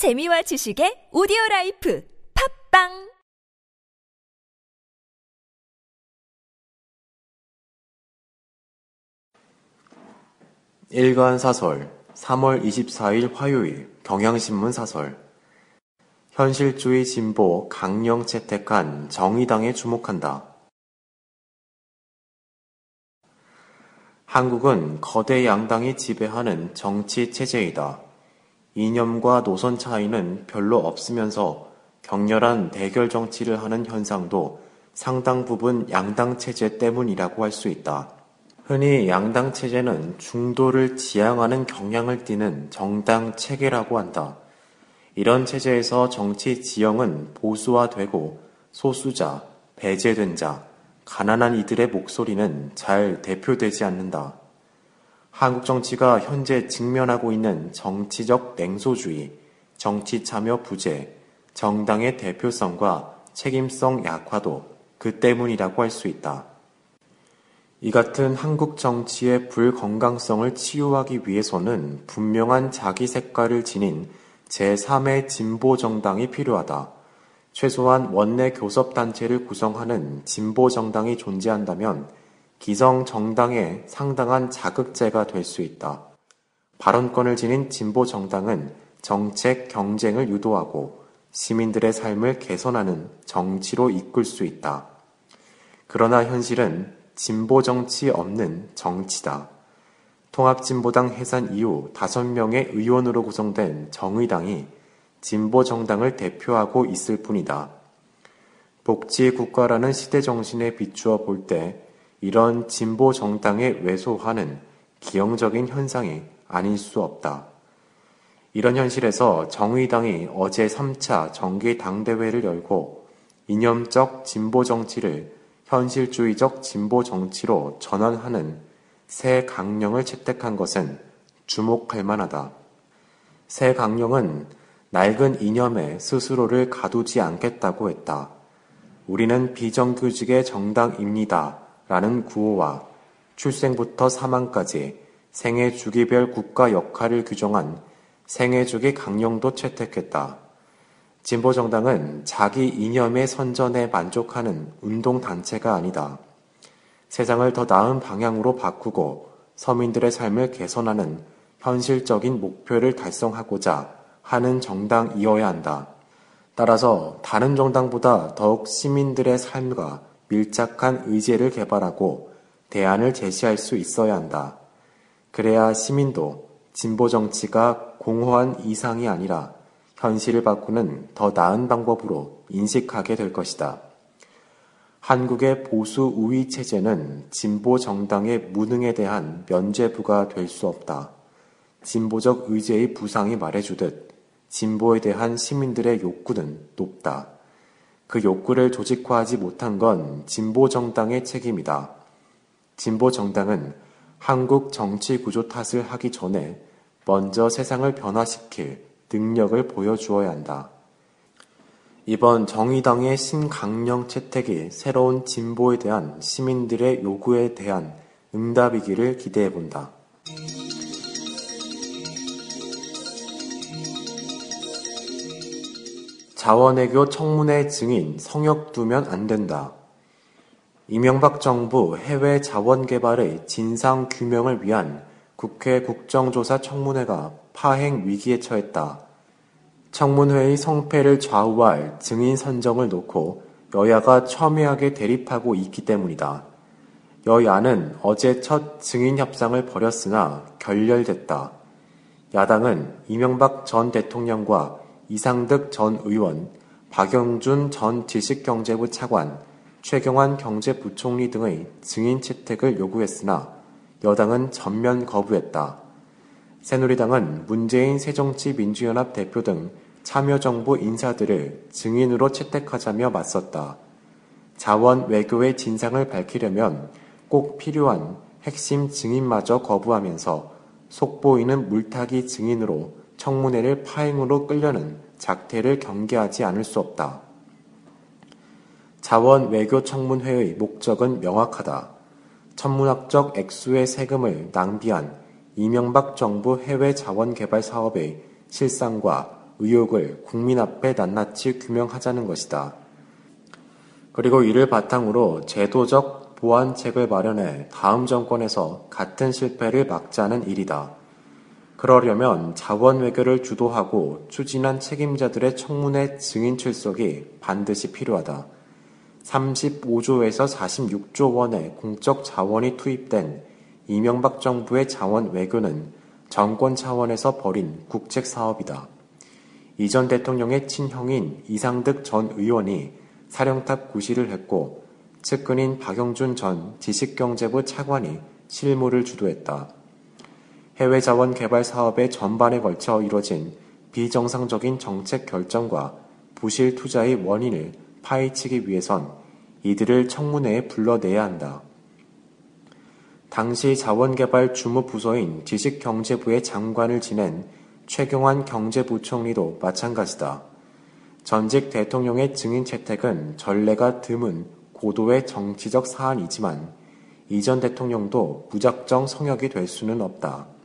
재미와 지식의 오디오 라이프 팟빵 일간 사설 3월 24일 화요일 경향신문 사설 현실주의 진보 강령 채택한 정의당에 주목한다. 한국은 거대 양당이 지배하는 정치 체제이다. 이념과 노선 차이는 별로 없으면서 격렬한 대결 정치를 하는 현상도 상당 부분 양당 체제 때문이라고 할 수 있다. 흔히 양당 체제는 중도를 지향하는 경향을 띠는 정당 체계라고 한다. 이런 체제에서 정치 지형은 보수화되고 소수자, 배제된 자, 가난한 이들의 목소리는 잘 대표되지 않는다. 한국 정치가 현재 직면하고 있는 정치적 냉소주의, 정치 참여 부재, 정당의 대표성과 책임성 약화도 그 때문이라고 할 수 있다. 이 같은 한국 정치의 불건강성을 치유하기 위해서는 분명한 자기 색깔을 지닌 제3의 진보 정당이 필요하다. 최소한 원내 교섭단체를 구성하는 진보 정당이 존재한다면 기성 정당의 상당한 자극제가 될 수 있다. 발언권을 지닌 진보 정당은 정책 경쟁을 유도하고 시민들의 삶을 개선하는 정치로 이끌 수 있다. 그러나 현실은 진보 정치 없는 정치다. 통합진보당 해산 이후 5명의 의원으로 구성된 정의당이 진보 정당을 대표하고 있을 뿐이다. 복지 국가라는 시대 정신에 비추어 볼 때 이런 진보 정당의 왜소화는 기형적인 현상이 아닐 수 없다. 이런 현실에서 정의당이 어제 3차 정기 당대회를 열고 이념적 진보 정치를 현실주의적 진보 정치로 전환하는 새 강령을 채택한 것은 주목할 만하다. 새 강령은 낡은 이념에 스스로를 가두지 않겠다고 했다. 우리는 비정규직의 정당입니다. 라는 구호와 출생부터 사망까지 생애 주기별 국가 역할을 규정한 생애 주기 강령도 채택했다. 진보 정당은 자기 이념의 선전에 만족하는 운동 단체가 아니다. 세상을 더 나은 방향으로 바꾸고 서민들의 삶을 개선하는 현실적인 목표를 달성하고자 하는 정당이어야 한다. 따라서 다른 정당보다 더욱 시민들의 삶과 밀착한 의제를 개발하고 대안을 제시할 수 있어야 한다. 그래야 시민도 진보 정치가 공허한 이상이 아니라 현실을 바꾸는 더 나은 방법으로 인식하게 될 것이다. 한국의 보수 우위 체제는 진보 정당의 무능에 대한 면죄부가 될 수 없다. 진보적 의제의 부상이 말해주듯 진보에 대한 시민들의 욕구는 높다. 그 욕구를 조직화하지 못한 건 진보 정당의 책임이다. 진보 정당은 한국 정치 구조 탓을 하기 전에 먼저 세상을 변화시킬 능력을 보여주어야 한다. 이번 정의당의 신강령 채택이 새로운 진보에 대한 시민들의 요구에 대한 응답이기를 기대해 본다. 자원외교 청문회 증인 성역 두면 안 된다. 이명박 정부 해외 자원 개발의 진상 규명을 위한 국회 국정조사 청문회가 파행 위기에 처했다. 청문회의 성패를 좌우할 증인 선정을 놓고 여야가 첨예하게 대립하고 있기 때문이다. 여야는 어제 첫 증인 협상을 벌였으나 결렬됐다. 야당은 이명박 전 대통령과 이상득 전 의원, 박영준 전 지식경제부 차관, 최경환 경제부총리 등의 증인 채택을 요구했으나 여당은 전면 거부했다. 새누리당은 문재인 새정치민주연합 대표 등 참여정부 인사들을 증인으로 채택하자며 맞섰다. 자원 외교의 진상을 밝히려면 꼭 필요한 핵심 증인마저 거부하면서 속보이는 물타기 증인으로 청문회를 파행으로 끌려는 작태를 경계하지 않을 수 없다. 자원 외교 청문회의 목적은 명확하다. 천문학적 액수의 세금을 낭비한 이명박 정부 해외 자원 개발 사업의 실상과 의혹을 국민 앞에 낱낱이 규명하자는 것이다. 그리고 이를 바탕으로 제도적 보완책을 마련해 다음 정권에서 같은 실패를 막자는 일이다. 그러려면 자원 외교를 주도하고 추진한 책임자들의 청문회 증인 출석이 반드시 필요하다. 35조에서 46조 원의 공적 자원이 투입된 이명박 정부의 자원 외교는 정권 차원에서 벌인 국책 사업이다. 이전 대통령의 친형인 이상득 전 의원이 사령탑 구실을 했고 측근인 박영준 전 지식경제부 차관이 실무를 주도했다. 해외 자원 개발 사업의 전반에 걸쳐 이뤄진 비정상적인 정책 결정과 부실 투자의 원인을 파헤치기 위해선 이들을 청문회에 불러내야 한다. 당시 자원개발 주무부서인 지식경제부의 장관을 지낸 최경환 경제부총리도 마찬가지다. 전직 대통령의 증인 채택은 전례가 드문 고도의 정치적 사안이지만 이전 대통령도 무작정 성역이 될 수는 없다.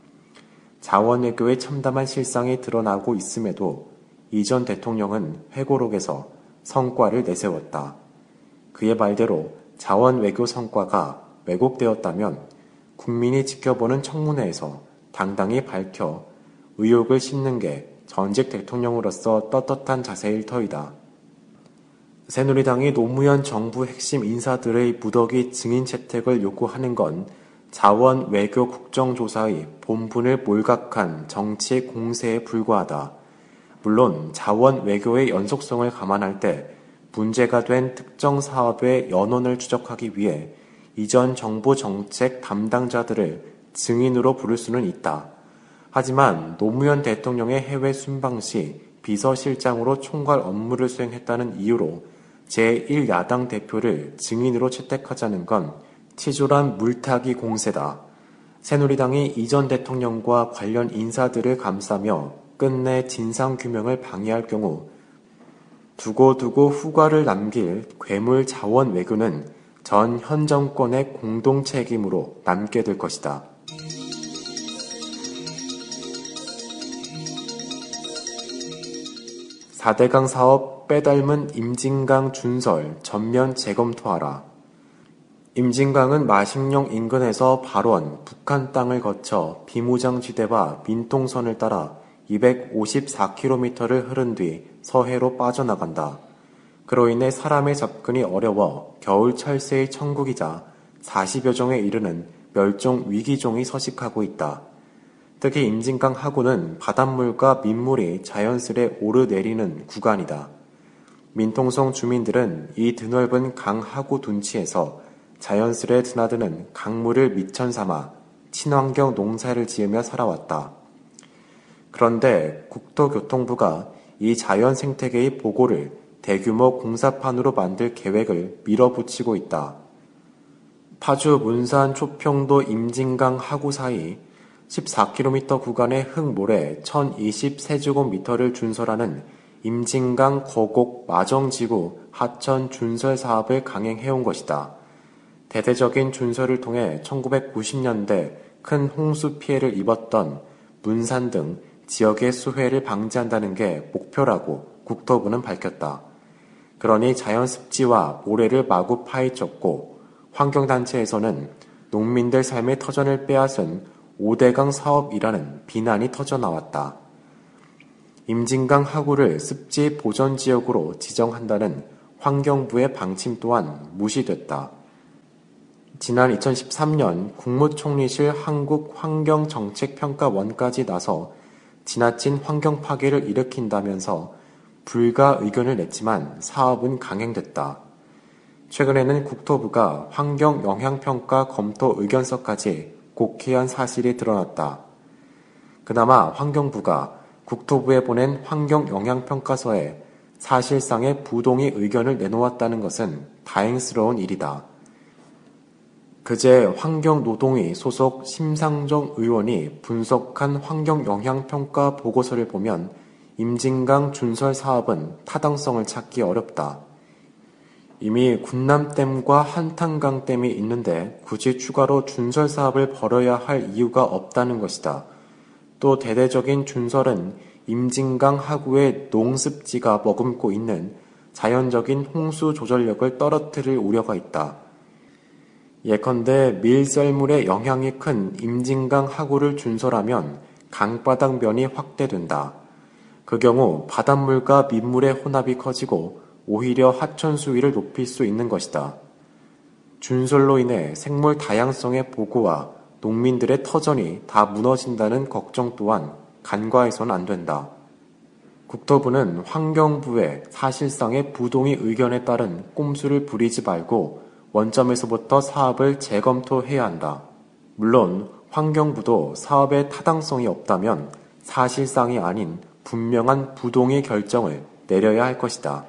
자원외교의 참담한 실상이 드러나고 있음에도 이전 대통령은 회고록에서 성과를 내세웠다. 그의 말대로 자원외교 성과가 왜곡되었다면 국민이 지켜보는 청문회에서 당당히 밝혀 의혹을 씻는 게 전직 대통령으로서 떳떳한 자세일 터이다. 새누리당이 노무현 정부 핵심 인사들의 무더기 증인 채택을 요구하는 건 자원 외교 국정조사의 본분을 몰각한 정치 공세에 불과하다. 물론 자원 외교의 연속성을 감안할 때 문제가 된 특정 사업의 연원을 추적하기 위해 이전 정부 정책 담당자들을 증인으로 부를 수는 있다. 하지만 노무현 대통령의 해외 순방 시 비서실장으로 총괄 업무를 수행했다는 이유로 제1야당 대표를 증인으로 채택하자는 건 치졸한 물타기 공세다. 새누리당이 이전 대통령과 관련 인사들을 감싸며 끝내 진상규명을 방해할 경우 두고두고 후과를 남길 괴물 자원 외교는 전 현 정권의 공동 책임으로 남게 될 것이다. 4대강 사업 빼닮은 임진강 준설 전면 재검토하라. 임진강은 마식령 인근에서 발원, 북한 땅을 거쳐 비무장 지대와 민통선을 따라 254km를 흐른 뒤 서해로 빠져나간다. 그로 인해 사람의 접근이 어려워 겨울 철새의 천국이자 40여 종에 이르는 멸종 위기종이 서식하고 있다. 특히 임진강 하구는 바닷물과 민물이 자연스레 오르내리는 구간이다. 민통성 주민들은 이 드넓은 강 하구 둔치에서 자연스레 드나드는 강물을 미천 삼아 친환경 농사를 지으며 살아왔다. 그런데 국토교통부가 이 자연 생태계의 보고를 대규모 공사판으로 만들 계획을 밀어붙이고 있다. 파주 문산 초평도 임진강 하구 사이 14km 구간의 흙모래 1023제곱미터를 준설하는 임진강 거곡 마정지구 하천 준설 사업을 강행해온 것이다. 대대적인 준설을 통해 1990년대 큰 홍수 피해를 입었던 문산 등 지역의 수해를 방지한다는 게 목표라고 국토부는 밝혔다. 그러니 자연 습지와 모래를 마구 파헤쳤고 환경단체에서는 농민들 삶의 터전을 빼앗은 5대강 사업이라는 비난이 터져나왔다. 임진강 하구를 습지 보전 지역으로 지정한다는 환경부의 방침 또한 무시됐다. 지난 2013년 국무총리실 한국환경정책평가원까지 나서 지나친 환경 파괴를 일으킨다면서 불가 의견을 냈지만 사업은 강행됐다. 최근에는 국토부가 환경 영향평가 검토 의견서까지 곡해한 사실이 드러났다. 그나마 환경부가 국토부에 보낸 환경 영향평가서에 사실상의 부동의 의견을 내놓았다는 것은 다행스러운 일이다. 그제 환경노동위 소속 심상정 의원이 분석한 환경영향평가 보고서를 보면 임진강 준설 사업은 타당성을 찾기 어렵다. 이미 군남댐과 한탄강댐이 있는데 굳이 추가로 준설 사업을 벌여야 할 이유가 없다는 것이다. 또 대대적인 준설은 임진강 하구의 농습지가 머금고 있는 자연적인 홍수 조절력을 떨어뜨릴 우려가 있다. 예컨대 밀썰물의 영향이 큰 임진강 하구를 준설하면 강바닥면이 확대된다. 그 경우 바닷물과 민물의 혼합이 커지고 오히려 하천 수위를 높일 수 있는 것이다. 준설로 인해 생물 다양성의 보고와 농민들의 터전이 다 무너진다는 걱정 또한 간과해서는 안 된다. 국토부는 환경부에 사실상의 부동의 의견에 따른 꼼수를 부리지 말고 원점에서부터 사업을 재검토해야 한다. 물론 환경부도 사업의 타당성이 없다면 사실상이 아닌 분명한 부동의 결정을 내려야 할 것이다.